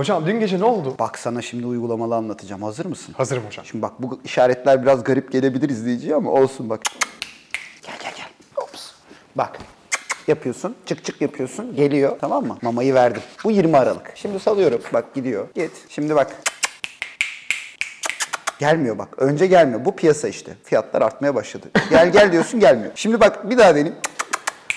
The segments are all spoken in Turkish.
Hocam dün gece ne oldu? Bak sana şimdi uygulamalı anlatacağım. Hazır mısın? Hazırım hocam. Şimdi bak bu işaretler biraz garip gelebilir izleyiciye ama olsun bak. Gel gel gel. Ops. Bak. Yapıyorsun. Çık çık yapıyorsun. Geliyor. Tamam mı? Mamayı verdim. Bu 20 Aralık. Şimdi salıyorum. Bak gidiyor. Git. Şimdi bak. Gelmiyor bak. Önce gelmiyor. Bu piyasa işte. Fiyatlar artmaya başladı. Gel gel diyorsun gelmiyor. Şimdi bak bir daha deneyim.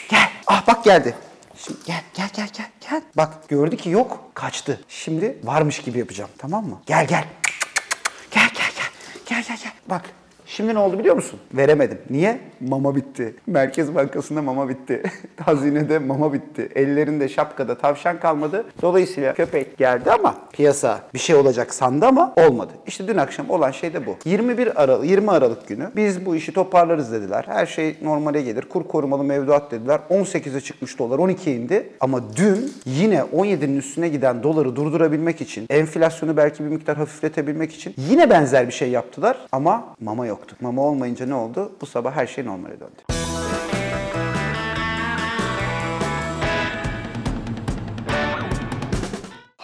Gel. Ah bak geldi. Şimdi gel gel gel gel gel. Bak gördü ki yok. Kaçtı. Şimdi varmış gibi yapacağım. Tamam mı? Gel gel. Gel gel gel. Gel gel gel. Bak şimdi ne oldu biliyor musun? Veremedim. Niye? Mama bitti. Merkez Bankası'nda mama bitti. Hazinede mama bitti. Ellerinde şapkada tavşan kalmadı. Dolayısıyla köpek geldi ama piyasa bir şey olacak sandı ama olmadı. İşte dün akşam olan şey de bu. 21 Aralık, 20 Aralık günü biz bu işi toparlarız dediler. Her şey normale gelir. Kur korumalı mevduat dediler. 18'e çıkmış dolar 12 indi. Ama dün yine 17'nin üstüne giden doları durdurabilmek için, enflasyonu belki bir miktar hafifletebilmek için yine benzer bir şey yaptılar ama mama yoktu. Mama olmayınca ne oldu? Bu sabah her şey normale döndü.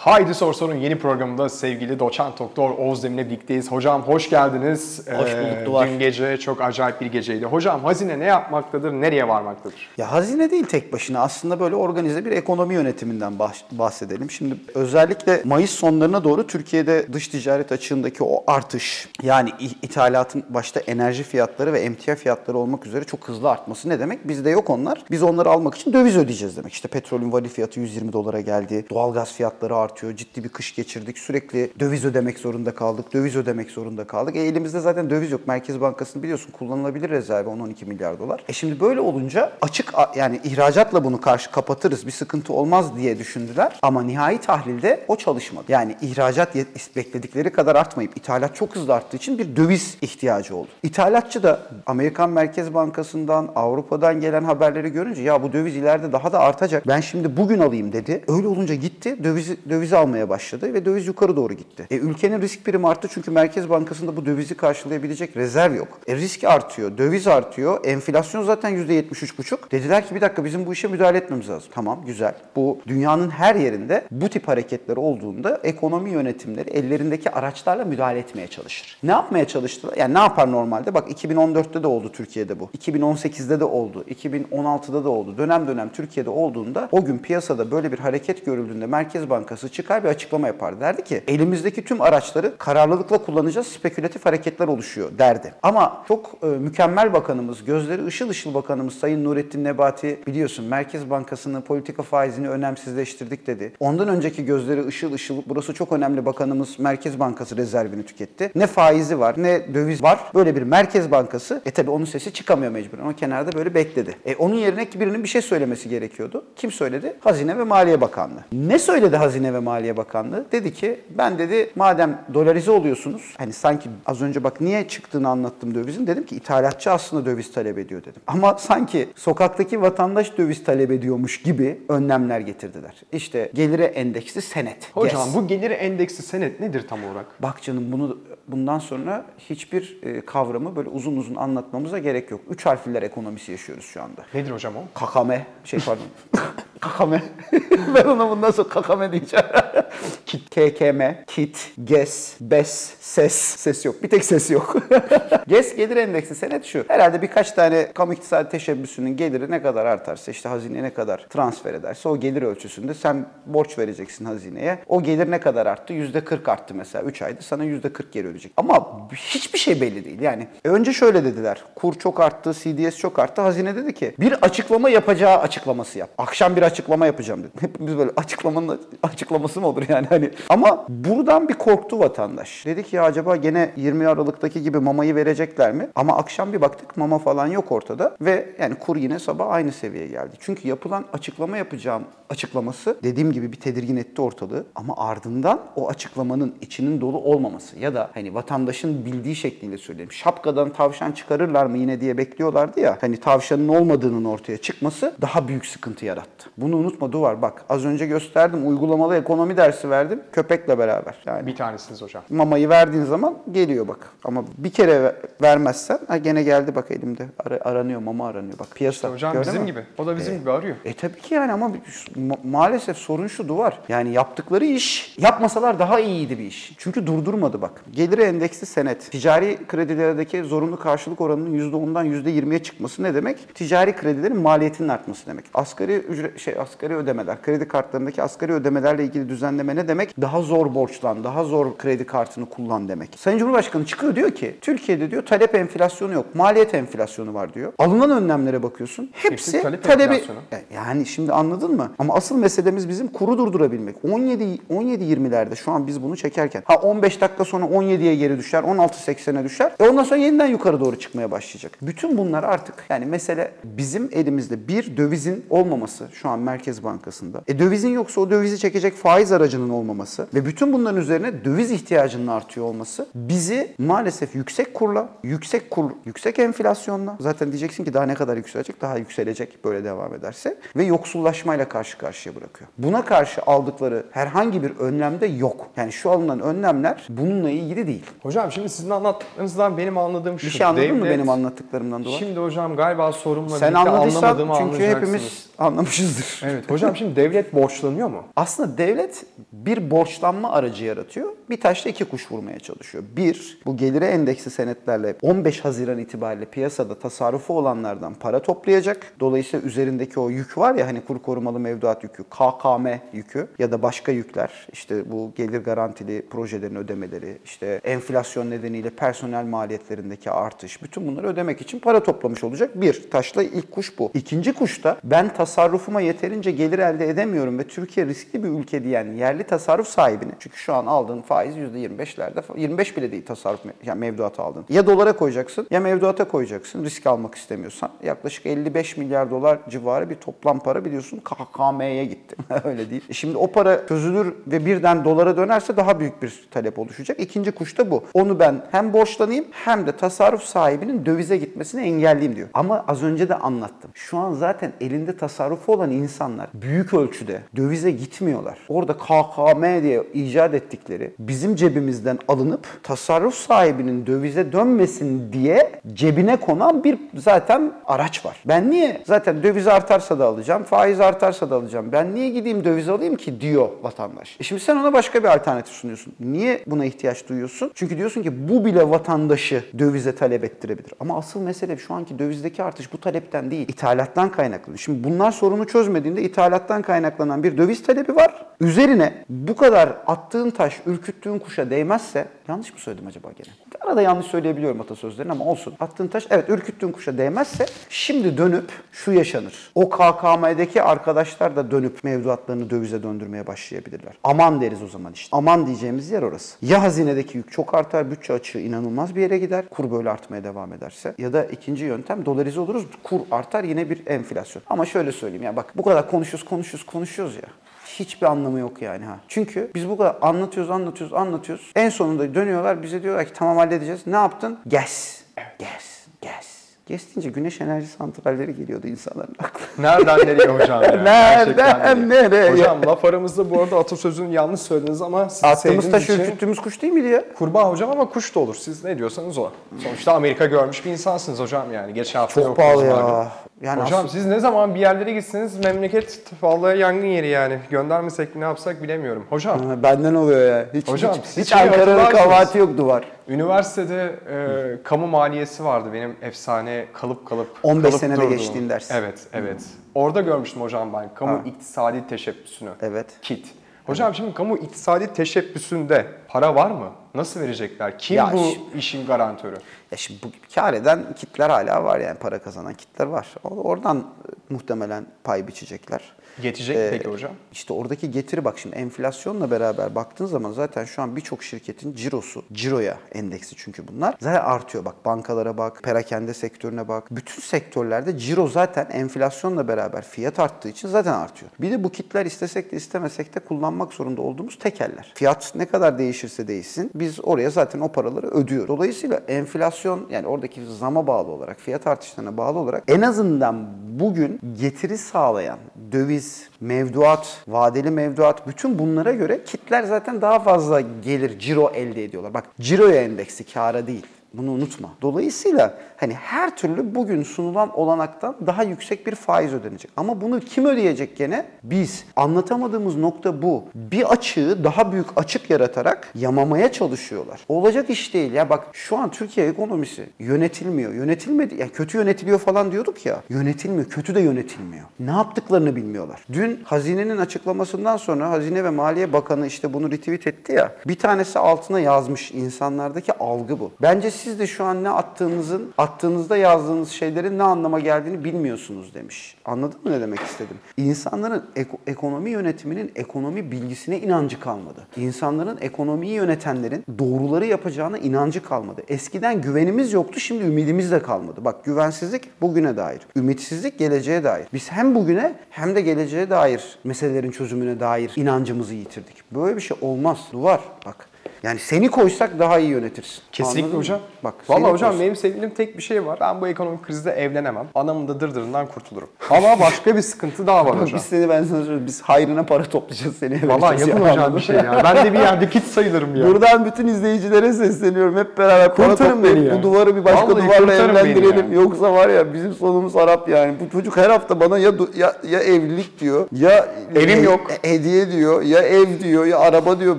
Haydi Sor Sor'un yeni programında sevgili doçent doktor Oğuz Demir'le birlikteyiz. Hocam hoş geldiniz. Ee, Hoş bulduk, Duvar. Dün gece çok acayip bir geceydi. Hocam hazine ne yapmaktadır, nereye varmaktadır? Ya hazine değil tek başına aslında böyle organize bir ekonomi yönetiminden bah- bahsedelim. Şimdi özellikle Mayıs sonlarına doğru Türkiye'de dış ticaret açığındaki o artış yani ithalatın başta enerji fiyatları ve emtia fiyatları olmak üzere çok hızlı artması ne demek? Bizde yok onlar. Biz onları almak için döviz ödeyeceğiz demek. İşte petrolün varil fiyatı 120 dolara geldi. Doğalgaz fiyatları artıyor. Ciddi bir kış geçirdik. Sürekli döviz ödemek zorunda kaldık. Döviz ödemek zorunda kaldık. E elimizde zaten döviz yok. Merkez Bankası'nın biliyorsun kullanılabilir rezervi 10-12 milyar dolar. E şimdi böyle olunca açık yani ihracatla bunu karşı kapatırız. Bir sıkıntı olmaz diye düşündüler. Ama nihai tahlilde o çalışmadı. Yani ihracat bekledikleri kadar artmayıp ithalat çok hızlı arttığı için bir döviz ihtiyacı oldu. İthalatçı da Amerikan Merkez Bankası'ndan, Avrupa'dan gelen haberleri görünce ya bu döviz ileride daha da artacak. Ben şimdi bugün alayım dedi. Öyle olunca gitti dövizi, dövizi almaya başladı ve döviz yukarı doğru gitti. E, ülkenin risk primi arttı çünkü Merkez Bankası'nda bu dövizi karşılayabilecek rezerv yok. E, risk artıyor, döviz artıyor, enflasyon zaten %73,5. Dediler ki bir dakika bizim bu işe müdahale etmemiz lazım. Tamam güzel. Bu dünyanın her yerinde bu tip hareketler olduğunda ekonomi yönetimleri ellerindeki araçlarla müdahale etmeye çalışır. Ne yapmaya çalıştılar? Yani ne yapar normalde? Bak 2014'te de oldu Türkiye'de bu. 2018'de de oldu. 2016'da da oldu. Dönem dönem Türkiye'de olduğunda o gün piyasada böyle bir hareket görüldüğünde Merkez Bankası çıkar bir açıklama yapar. Derdi ki elimizdeki tüm araçları kararlılıkla kullanacağız. Spekülatif hareketler oluşuyor derdi. Ama çok e, mükemmel bakanımız, gözleri ışıl ışıl bakanımız Sayın Nurettin Nebati biliyorsun Merkez Bankası'nın politika faizini önemsizleştirdik dedi. Ondan önceki gözleri ışıl ışıl burası çok önemli bakanımız Merkez Bankası rezervini tüketti. Ne faizi var ne döviz var. Böyle bir Merkez Bankası e tabi onun sesi çıkamıyor mecburen. O kenarda böyle bekledi. E onun yerine birinin bir şey söylemesi gerekiyordu. Kim söyledi? Hazine ve Maliye Bakanlığı. Ne söyledi Hazine ve Maliye Bakanlığı? Dedi ki ben dedi madem dolarize oluyorsunuz hani sanki az önce bak niye çıktığını anlattım dövizin dedim ki ithalatçı aslında döviz talep ediyor dedim. Ama sanki sokaktaki vatandaş döviz talep ediyormuş gibi önlemler getirdiler. İşte gelire endeksli senet. Hocam Yes. bu gelir endeksi senet nedir tam olarak? Bak canım bunu bundan sonra hiçbir e, kavramı böyle uzun uzun anlatmamıza gerek yok. Üç harfliler ekonomisi yaşıyoruz şu anda. Nedir hocam o? Kakame. Şey pardon. kakame. ben ona bundan sonra kakame diyeceğim. Kit. KKM. Kit. GES. BES. SES. Ses yok. Bir tek ses yok. GES gelir endeksi senet şu. Herhalde birkaç tane kamu iktisadi teşebbüsünün geliri ne kadar artarsa işte hazine ne kadar transfer ederse o gelir ölçüsünde sen borç vereceksin hazineye. O gelir ne kadar arttı? %40 arttı mesela 3 ayda sana %40 geri ödeyecek. Ama hiçbir şey belli değil. Yani önce şöyle dediler. Kur çok arttı, CDS çok arttı. Hazine dedi ki bir açıklama yapacağı açıklaması yap. Akşam bir açıklama yapacağım dedi. Hepimiz böyle açıklamanın açıklaması mı olur yani hani. Ama buradan bir korktu vatandaş. Dedi ki ya acaba gene 20 Aralık'taki gibi mamayı verecekler mi? Ama akşam bir baktık mama falan yok ortada ve yani kur yine sabah aynı seviyeye geldi. Çünkü yapılan açıklama yapacağım açıklaması dediğim gibi bir tedirgin etti ortalığı ama ardından o açıklamanın içinin dolu olmaması ya da hani vatandaşın bildiği şekliyle söyleyeyim. Şapkadan tavşan çıkarırlar mı yine diye bekliyorlardı ya. Hani tavşanın olmadığının ortaya çıkması daha büyük sıkıntı yarattı. Bunu unutma duvar bak. Az önce gösterdim uygulamalı ekonomi dersi verdim köpekle beraber. Yani Bir tanesiniz hocam. mamayı verdiğin zaman geliyor bak. Ama bir kere ve- vermezsen ha gene geldi bak elimde. Ara- aranıyor mama aranıyor bak. Piyasa. Hocam gördün bizim mü? gibi. O da bizim gibi arıyor. E tabii ki yani ama ma- maalesef sorun şu duvar. Yani yaptıkları iş yapmasalar daha iyiydi bir iş. Çünkü durdurmadı bak. Gelir endeksli senet. Ticari kredilerdeki zorunlu karşılık oranının %10'dan %20'ye çıkması ne demek? Ticari kredilerin maliyetinin artması demek. Asgari ücret şey asgari ödemeler, kredi kartlarındaki asgari ödemelerle ilgili düzenleme ne demek? Daha zor borçlan, daha zor kredi kartını kullan demek. Sayın Cumhurbaşkanı çıkıyor diyor ki Türkiye'de diyor talep enflasyonu yok, maliyet enflasyonu var diyor. Alınan önlemlere bakıyorsun. Hepsi, Hepsi talep talebi enflasyonu. e, Yani şimdi anladın mı? Ama asıl meselemiz bizim kuru durdurabilmek. 17 17 20'lerde şu an biz bunu çekerken ha 15 dakika sonra 17'ye geri düşer, 16.80'e düşer. E ondan sonra yeniden yukarı doğru çıkmaya başlayacak. Bütün bunlar artık yani mesele bizim elimizde bir dövizin olmaması şu an Merkez Bankası'nda. E dövizin yoksa o dövizi çekecek faiz aracının olmaması ve bütün bunların üzerine döviz ihtiyacının artıyor olması bizi maalesef yüksek kurla, yüksek kur, yüksek enflasyonla zaten diyeceksin ki daha ne kadar yükselecek? Daha yükselecek böyle devam ederse ve yoksullaşmayla karşı karşıya bırakıyor. Buna karşı aldıkları herhangi bir önlemde yok. Yani şu alınan önlemler bununla ilgili değil. Hocam şimdi sizin anlattıklarınızdan benim anladığım şu. Bir şey anladın mı devlet- benim anlattıklarımdan dolayı? Şimdi hocam galiba sorumla Sen birlikte anlamadığımı çünkü hepimiz anlamışızdır. Evet hocam şimdi devlet borçlanıyor mu? Aslında devlet bir borçlanma aracı yaratıyor. Bir taşla iki kuş vurmaya çalışıyor. Bir, bu gelire endeksli senetlerle 15 Haziran itibariyle piyasada tasarrufu olanlardan para toplayacak. Dolayısıyla üzerindeki o yük var ya hani kur korumalı mevduat yükü, KKM yükü ya da başka yükler. işte bu gelir garantili projelerin ödemeleri, işte enflasyon nedeniyle personel maliyetlerindeki artış. Bütün bunları ödemek için para toplamış olacak. Bir, taşla ilk kuş bu. İkinci kuş da ben tasarrufuma yeterince gelir elde edemiyorum ve Türkiye riskli bir ülke diyen yerli tasarruf sahibini. Çünkü şu an aldığın faiz %25'lerde, 25 bile değil tasarruf yani mevduat aldın. Ya dolara koyacaksın ya mevduata koyacaksın risk almak istemiyorsan. Yaklaşık 55 milyar dolar civarı bir toplam para biliyorsun KKM'ye gitti. Öyle değil. E Şimdi o para çözülür ve birden dolara dönerse daha büyük bir talep oluşacak. İkinci kuş da bu. Onu ben hem borçlanayım hem de tasarruf sahibinin dövize gitmesini engelleyeyim diyor. Ama az önce de anlattım. Şu an zaten elinde tasarrufu olan insanlar büyük ölçüde dövize gitmiyorlar. Orada KKM diye icat ettikleri bizim cebimizden alınıp tasarruf sahibinin dövize dönmesin diye cebine konan bir zaten araç var. Ben niye zaten döviz artarsa da alacağım, faiz artarsa da alacağım. Ben niye gideyim döviz alayım ki diyor vatandaş. E şimdi sen ona başka bir alternatif sunuyorsun. Niye buna ihtiyaç duyuyorsun? Çünkü diyorsun ki bu bile vatandaşı dövize talep ettirebilir. Ama asıl mesele şu anki dövizdeki artış bu talepten değil, ithalattan kaynaklanıyor. Şimdi bunlar sorunu çözmediğinde ithalattan kaynaklanan bir döviz talebi var. Üzerine bu kadar attığın taş, ürküttüğün kuşa değmezse, yanlış mı söyledim acaba gene? Arada yanlış söyleyebiliyorum atasözlerini ama olsun. Attığın taş, evet ürküttüğün kuşa değmezse şimdi dönüp şu yaşanır. O KKM'deki arkadaşlar da dönüp mevduatlarını dövize döndürmeye başlayabilirler. Aman deriz o zaman işte. Aman diyeceğimiz yer orası. Ya hazinedeki yük çok artar, bütçe açığı inanılmaz bir yere gider. Kur böyle artmaya devam ederse. Ya da ikinci yöntem dolarize oluruz. Kur artar yine bir enflasyon. Ama şöyle söyleyeyim ya bak bu kadar konuşuyoruz konuşuyoruz konuşuyoruz ya. Hiçbir anlamı yok yani ha. Çünkü biz bu kadar anlatıyoruz, anlatıyoruz, anlatıyoruz. En sonunda dönüyorlar bize diyorlar ki tamam halledeceğiz. Ne yaptın? Gas. Gas. Gas. Gas deyince güneş enerji santralleri geliyordu insanların aklına. Nereden nereye hocam ya? Nereden nereye? Hocam laf aramızda bu arada atasözünü yanlış söylediniz ama siz Attığımız taşı için ürküttüğümüz kuş değil miydi ya? kurbağa hocam ama kuş da olur. Siz ne diyorsanız o. Sonuçta Amerika görmüş bir insansınız hocam yani. Geçen hafta Çok pahalı biz vardı. Ya. Yani hocam aslında- siz ne zaman bir yerlere gitseniz memleket vallahi yangın yeri yani. Göndermesek ne yapsak bilemiyorum. Hocam Ha, Benden oluyor ya. Hiç, Hocam, hiç, hiç Ankara'nın hatırlarsınız. kabahati yoktu var. üniversitede e, kamu maliyesi vardı benim efsane kalıp kalıp 15 kalıp senede durduğum. geçtiğin ders. Evet, evet. Orada görmüştüm hocam ben kamu Ha. iktisadi teşebbüsünü. Evet. KIT. Hocam şimdi kamu iktisadi teşebbüsünde para var mı? Nasıl verecekler? Kim Ya bu şi- işin garantörü? Ya şimdi bu kar eden kitler hala var yani para kazanan kitler var. O- Oradan muhtemelen pay biçecekler. Yetecek mi Ee, peki hocam? İşte oradaki getiri bak şimdi enflasyonla beraber baktığın zaman zaten şu an birçok şirketin cirosu, ciroya endeksi çünkü bunlar. Zaten artıyor bak bankalara bak, perakende sektörüne bak. Bütün sektörlerde ciro zaten enflasyonla beraber fiyat arttığı için zaten artıyor. Bir de bu kitler istesek de istemesek de kullanmak zorunda olduğumuz tekeller. Fiyat ne kadar değişirse değişsin biz oraya zaten o paraları ödüyoruz. Dolayısıyla enflasyon yani oradaki zama bağlı olarak, fiyat artışlarına bağlı olarak en azından bugün getiri sağlayan döviz, mevduat, vadeli mevduat bütün bunlara göre kitler zaten daha fazla gelir, ciro elde ediyorlar. Bak ciroya endeksi, kâra değil. Bunu unutma. Dolayısıyla hani her türlü bugün sunulan olanaktan daha yüksek bir faiz ödenecek. Ama bunu kim ödeyecek gene? Biz. Anlatamadığımız nokta bu. Bir açığı daha büyük açık yaratarak yamamaya çalışıyorlar. Olacak iş değil ya. Bak şu an Türkiye ekonomisi yönetilmiyor. Yönetilmedi. Yani kötü yönetiliyor falan diyorduk ya. Yönetilmiyor. Kötü de yönetilmiyor. Ne yaptıklarını bilmiyorlar. Dün hazinenin açıklamasından sonra Hazine ve Maliye Bakanı işte bunu retweet etti ya. Bir tanesi altına yazmış insanlardaki algı bu. Bence siz de şu an ne attığınızın, attığınızda yazdığınız şeylerin ne anlama geldiğini bilmiyorsunuz demiş. Anladın mı ne demek istedim? İnsanların eko- ekonomi yönetiminin ekonomi bilgisine inancı kalmadı. İnsanların ekonomiyi yönetenlerin doğruları yapacağına inancı kalmadı. Eskiden güvenimiz yoktu, şimdi ümidimiz de kalmadı. Bak güvensizlik bugüne dair, ümitsizlik geleceğe dair. Biz hem bugüne hem de geleceğe dair meselelerin çözümüne dair inancımızı yitirdik. Böyle bir şey olmaz. Duvar bak. Yani seni koysak daha iyi yönetirsin. Kesinlikle Anladın mı? hocam. Bak, seni hocam koysak- benim sevdiğim tek bir şey var. Ben bu ekonomik krizde evlenemem. Anamın da dırdırından kurtulurum. Ama başka bir sıkıntı daha var hocam. Biz seni ben sana söyleyeyim. Biz hayrına para toplayacağız seni. vereceğiz yapın ya, hocam bir şey ya. Ben de bir yerde kit sayılırım ya. Buradan bütün izleyicilere sesleniyorum. Hep beraber para toplayıp ya. bu duvarı bir başka Vallahi duvarla evlendirelim. Yoksa var ya bizim sonumuz harap yani. Bu çocuk her hafta bana ya ya, ya evlilik diyor, ya Evim yok. hediye diyor, ya ev diyor, ya araba diyor.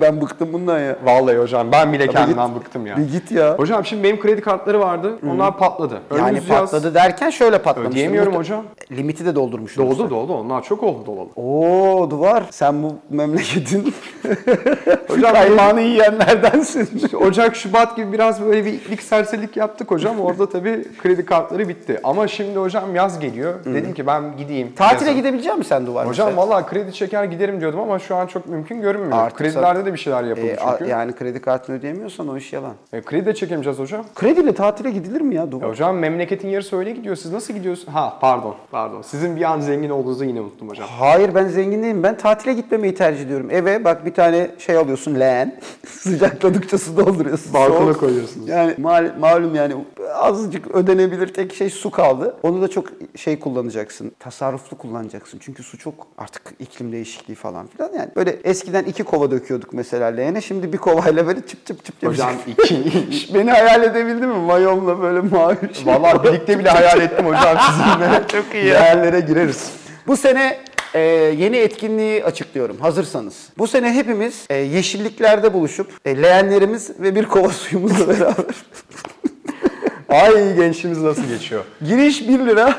Ben bıktım bundan ya. Vallahi hocam ben bile kendimden git- bıktım ya. Bir git ya. Hocam şimdi benim kredi kartları vardı. Onlar patladı. Yani yaz. patladı derken şöyle patlamış. Ödeyemiyorum hocam. Limiti de doldurmuşsun. Doldu doldu. Onlar çok oldu dolalı. Oo duvar. Sen bu memleketin Hocam kaymağını yiyenlerdensin. Ocak, Şubat gibi biraz böyle bir ilk serserilik yaptık hocam. Orada tabii kredi kartları bitti. Ama şimdi hocam yaz geliyor. Dedim ki ben gideyim. Tatile yazın. gidebilecek misin sen duvar? Hocam mesela? vallahi kredi çeker giderim diyordum ama şu an çok mümkün görünmüyor. Artık Kredilerde de bir şeyler yapıldı a- çünkü. yani kredi kartını ödeyemiyorsan o iş yalan. E, kredi de çekemeyeceğiz hocam. Krediyle tatile gidilir mi ya duvar? E, hocam memleketin yarısı öyle gidiyor. Siz nasıl gidiyorsunuz? Ha pardon, pardon. Sizin bir an zengin olduğunuzu yine unuttum hocam. Hayır ben zengin değilim. Ben tatile gitmemeyi tercih ediyorum. Eve bak bir tane şey alıyorsun leğen. Sıcakladıkça su dolduruyorsun. Balkona koyuyorsunuz. Yani mal- malum yani azıcık ödenebilir tek şey su kaldı. Onu da çok şey kullanacaksın. Tasarruflu kullanacaksın. Çünkü su çok artık iklim değişikliği falan filan. Yani böyle eskiden iki kova döküyorduk mesela leğene. Şimdi bir kovayla böyle çıp çıp çıp Hocam iki. Beni hayal edebildin mi? Mayomla böyle mavi şey. Vallahi birlikte bile hayal ettim hocam sizinle. Çok iyi. Değerlere gireriz. Bu sene e, yeni etkinliği açıklıyorum hazırsanız. Bu sene hepimiz e, yeşilliklerde buluşup e, leğenlerimiz ve bir kova suyumuzla beraber. Ay gençliğimiz nasıl geçiyor? Giriş 1 lira.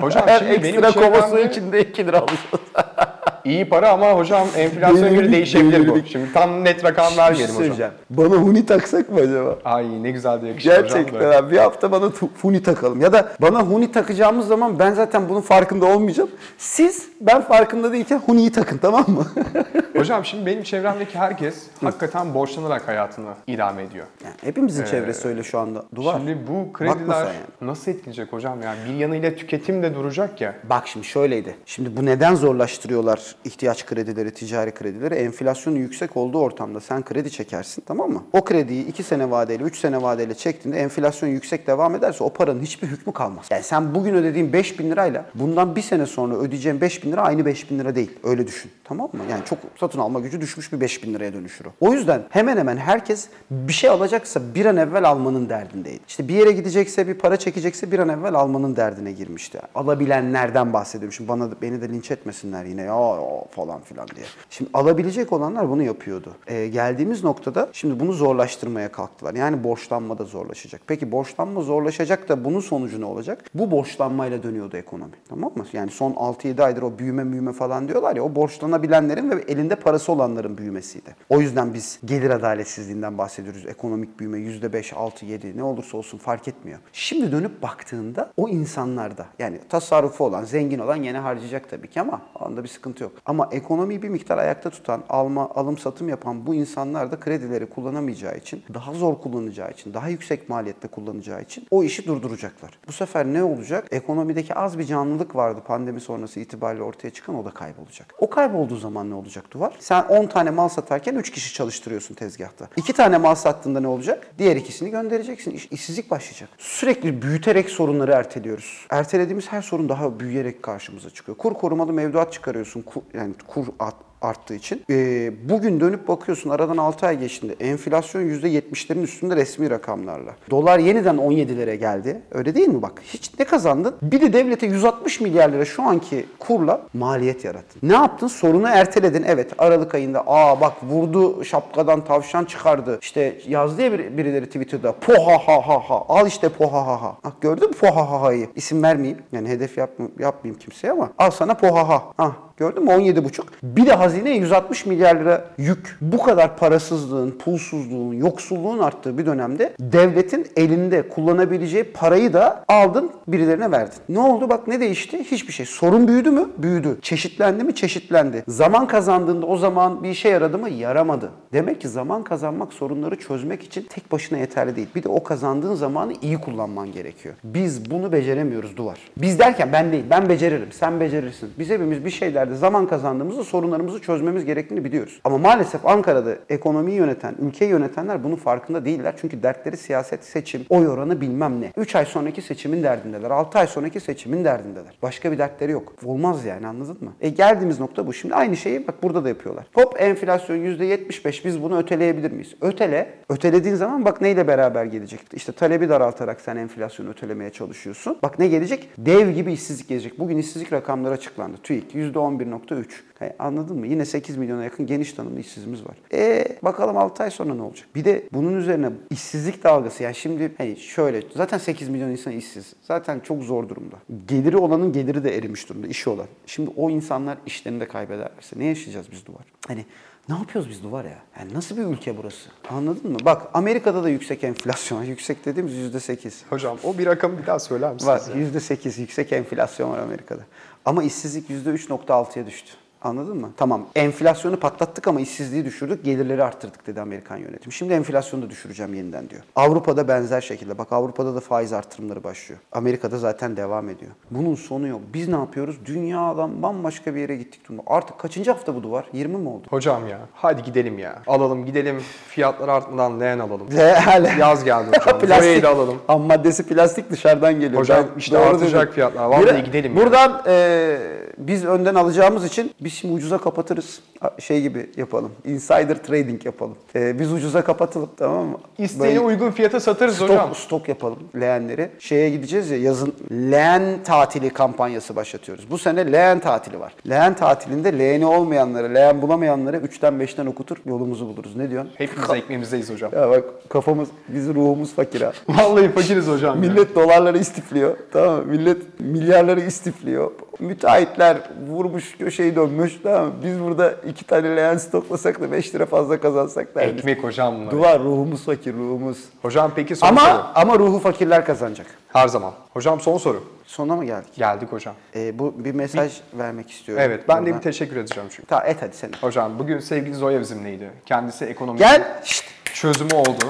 Hocam Her şimdi benim ekstra kova suyu içinde 2 lira alacağız. İyi para ama hocam enflasyona göre değişebilir bu. Şimdi tam net rakam Bir şey vermeyelim hocam. Bana huni taksak mı acaba? Ay ne güzel de yakışır hocam. Gerçekten böyle. abi bir hafta bana huni takalım. Ya da bana huni takacağımız zaman ben zaten bunun farkında olmayacağım. Siz ben farkında değilken huniyi takın tamam mı? Hocam şimdi benim çevremdeki herkes hakikaten borçlanarak hayatını idame ediyor. yani hepimizin çevresi öyle şu anda. Duvar. Şimdi bu krediler yani. nasıl etkileyecek hocam? Yani bir yanıyla tüketim de duracak ya. Bak şimdi şöyleydi. Şimdi bu neden zorlaştırıyorlar ihtiyaç kredileri, ticari kredileri? Enflasyonun yüksek olduğu ortamda sen kredi çekersin tamam mı? O krediyi 2 sene vadeyle, 3 sene vadeyle çektiğinde enflasyon yüksek devam ederse o paranın hiçbir hükmü kalmaz. Yani sen bugün ödediğin 5 bin lirayla bundan bir sene sonra ödeyeceğin 5 bin lira aynı 5 bin lira değil. Öyle düşün. Tamam mı? Yani çok satın alma gücü düşmüş bir 5 bin liraya dönüşür o. O yüzden hemen hemen herkes bir şey alacaksa bir an evvel almanın derdindeydi. İşte bir yere gidecekse, bir para çekecekse bir an evvel almanın derdine girmişti. Alabilenlerden bahsediyorum. Şimdi bana beni de linç etmesinler yine ya, ya falan filan diye. Şimdi alabilecek olanlar bunu yapıyordu. Ee, geldiğimiz noktada şimdi bunu zorlaştırmaya kalktılar. Yani borçlanma da zorlaşacak. Peki borçlanma zorlaşacak da bunun sonucu ne olacak? Bu borçlanmayla dönüyordu ekonomi. Tamam mı? Yani son 6-7 aydır o büyüme büyüme falan diyorlar ya o borçlanabilenlerin ve elinde parası olanların büyümesiydi. O yüzden biz gelir adaletsizliğinden bahsediyoruz. Ekonomik büyüme %5, 6, 7 ne olursa olsun fark etmiyor. Şimdi dönüp baktığında o insanlarda yani tasarrufu olan, zengin olan yine harcayacak tabii ki ama onda bir sıkıntı yok. Yok. Ama ekonomiyi bir miktar ayakta tutan, alma, alım satım yapan bu insanlar da kredileri kullanamayacağı için, daha zor kullanacağı için, daha yüksek maliyette kullanacağı için o işi durduracaklar. Bu sefer ne olacak? Ekonomideki az bir canlılık vardı pandemi sonrası itibariyle ortaya çıkan o da kaybolacak. O kaybolduğu zaman ne olacak Duvar? Sen 10 tane mal satarken 3 kişi çalıştırıyorsun tezgahta. 2 tane mal sattığında ne olacak? Diğer ikisini göndereceksin. İş, işsizlik başlayacak. Sürekli büyüterek sorunları erteliyoruz. Ertelediğimiz her sorun daha büyüyerek karşımıza çıkıyor. Kur korumalı mevduat çıkarıyorsun. Kur, yani kur at, arttığı için. Ee, bugün dönüp bakıyorsun aradan 6 ay geçtiğinde enflasyon %70'lerin üstünde resmi rakamlarla. Dolar yeniden 17'lere geldi. Öyle değil mi bak? Hiç ne kazandın? Bir de devlete 160 milyar lira şu anki kurla maliyet yarattın. Ne yaptın? Sorunu erteledin. Evet Aralık ayında aa bak vurdu şapkadan tavşan çıkardı. İşte yazdı ya bir- birileri Twitter'da poha ha ha ha al işte poha ha ha. Bak gördün mü poha ha ha'yı? İsim vermeyeyim. Yani hedef yapma, yapmayayım kimseye ama al sana poha ha. Ah Gördün mü 17,5. Bir de hazineye 160 milyar lira yük. Bu kadar parasızlığın, pulsuzluğun, yoksulluğun arttığı bir dönemde devletin elinde kullanabileceği parayı da aldın birilerine verdin. Ne oldu? Bak ne değişti? Hiçbir şey. Sorun büyüdü mü? Büyüdü. Çeşitlendi mi? Çeşitlendi. Zaman kazandığında o zaman bir işe yaradı mı? Yaramadı. Demek ki zaman kazanmak sorunları çözmek için tek başına yeterli değil. Bir de o kazandığın zamanı iyi kullanman gerekiyor. Biz bunu beceremiyoruz duvar. Biz derken ben değil. Ben beceririm. Sen becerirsin. Biz hepimiz bir şeylerde zaman kazandığımızda sorunlarımızı çözmemiz gerektiğini biliyoruz. Ama maalesef Ankara'da ekonomiyi yöneten, ülkeyi yönetenler bunun farkında değiller. Çünkü dertleri siyaset, seçim, oy oranı bilmem ne. 3 ay sonraki seçimin derdindeler. 6 ay sonraki seçimin derdindeler. Başka bir dertleri yok. Olmaz yani anladın mı? E geldiğimiz nokta bu. Şimdi aynı şeyi bak burada da yapıyorlar. Hop enflasyon %75 biz bunu öteleyebilir miyiz? Ötele. Ötelediğin zaman bak neyle beraber gelecek? İşte talebi daraltarak sen enflasyonu ötelemeye çalışıyorsun. Bak ne gelecek? Dev gibi işsizlik gelecek. Bugün işsizlik rakamları açıklandı. TÜİK %11.3. Hey, anladın mı? Yine 8 milyona yakın geniş tanımlı işsizimiz var. E bakalım 6 ay sonra ne olacak? Bir de bunun üzerine işsizlik dalgası. Yani şimdi hani şöyle zaten 8 milyon insan işsiz. Zaten çok zor durumda. Geliri olanın geliri de erimiş durumda. işi olan. Şimdi o insanlar işlerini de kaybederlerse ne yaşayacağız biz duvar? Hani ne yapıyoruz biz duvar ya? Yani nasıl bir ülke burası? Anladın mı? Bak Amerika'da da yüksek enflasyon. Yüksek dediğimiz %8. Hocam o bir rakamı bir daha söyler misiniz? Var. ya? %8 yüksek enflasyon var Amerika'da. Ama işsizlik %3.6'ya düştü. Anladın mı? Tamam enflasyonu patlattık ama işsizliği düşürdük, gelirleri arttırdık dedi Amerikan yönetimi. Şimdi enflasyonu da düşüreceğim yeniden diyor. Avrupa'da benzer şekilde. Bak Avrupa'da da faiz artırımları başlıyor. Amerika'da zaten devam ediyor. Bunun sonu yok. Biz ne yapıyoruz? Dünyadan bambaşka bir yere gittik. durumda. Artık kaçıncı hafta bu duvar? 20 mi oldu? Hocam ya hadi gidelim ya. Alalım gidelim fiyatlar artmadan leğen alalım. Hala. Yaz geldi hocam. Zoe'yi de alalım. Ham maddesi plastik dışarıdan geliyor. Hocam Ben- işte artacak dedim. fiyatlar. Vallahi gidelim. Buradan e, biz önden alacağımız için biz şimdi ucuza kapatırız. Şey gibi yapalım. Insider trading yapalım. E, biz ucuza kapatalım tamam mı? İsteğine Böyle uygun fiyata satarız stok, hocam. stok yapalım leğenleri. Şeye gideceğiz ya yazın leğen tatili kampanyası başlatıyoruz. Bu sene leğen tatili var. Leğen tatilinde leğeni olmayanlara, leğen bulamayanlara 3'ten 5'ten okutur yolumuzu buluruz. Ne diyorsun? Hepimiz ekmeğimizdeyiz hocam. Ya bak kafamız, bizim ruhumuz fakir ha. Vallahi fakiriz hocam. Millet dolarları istifliyor. Tamam mı? Millet milyarları istifliyor. Müteahhitler vurmuş köşeyi dönmüş. Tamam mı? Biz burada iki tane leğen stoklasak da 5 lira fazla kazansak da. Ekmek hocam bunlar. Duvar ruhumuz fakir ruhumuz. Hocam peki son Ama soru. ama ruhu fakirler kazanacak. Her zaman. Hocam son soru. Sona mı geldik? Geldik hocam. Ee, bu bir mesaj vermek istiyorum. Evet ben de buradan. bir teşekkür edeceğim çünkü. Ta et hadi sen. Hocam bugün sevgili Zoya bizimleydi. Kendisi ekonomi Gel. Şşt. çözümü oldu.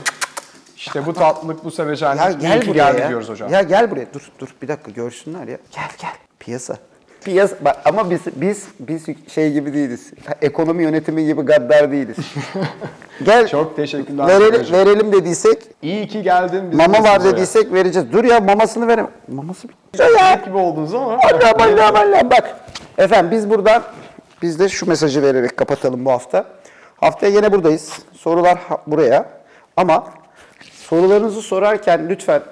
İşte bu tatlılık, bu sevecenlik Ya iyi gel ki buraya geldi ya. diyoruz hocam. Ya gel buraya. Dur dur bir dakika görsünler ya. Gel gel. Piyasa. Piyasa bak ama biz biz biz şey gibi değiliz. Ekonomi yönetimi gibi gaddar değiliz. gel. Çok teşekkürler Verelim, verelim dediysek, İyi ki geldin. bizim mama var dediysek vereceğiz. Dur ya mamasını verem. Maması bitti ya. gibi oldunuz ama. Allah Allah Allah bak. Efendim biz buradan biz de şu mesajı vererek kapatalım bu hafta. Haftaya yine buradayız. Sorular buraya. Ama sorularınızı sorarken lütfen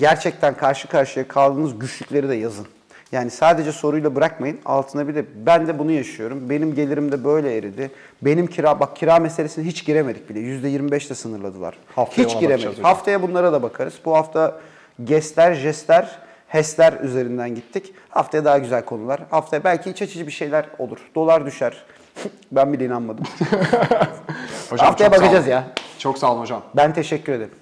gerçekten karşı karşıya kaldığınız güçlükleri de yazın. Yani sadece soruyla bırakmayın. Altına bir de ben de bunu yaşıyorum. Benim gelirim de böyle eridi. Benim kira bak kira meselesine hiç giremedik bile. %25 ile sınırladılar. Haftaya hiç giremedik. Haftaya bunlara da bakarız. Bu hafta gestler, jestler, HES'ler üzerinden gittik. Haftaya daha güzel konular. Haftaya belki iç açıcı bir şeyler olur. Dolar düşer. ben bile inanmadım. Hocam Haftaya bakacağız ya. Çok sağ olun hocam. Ben teşekkür ederim.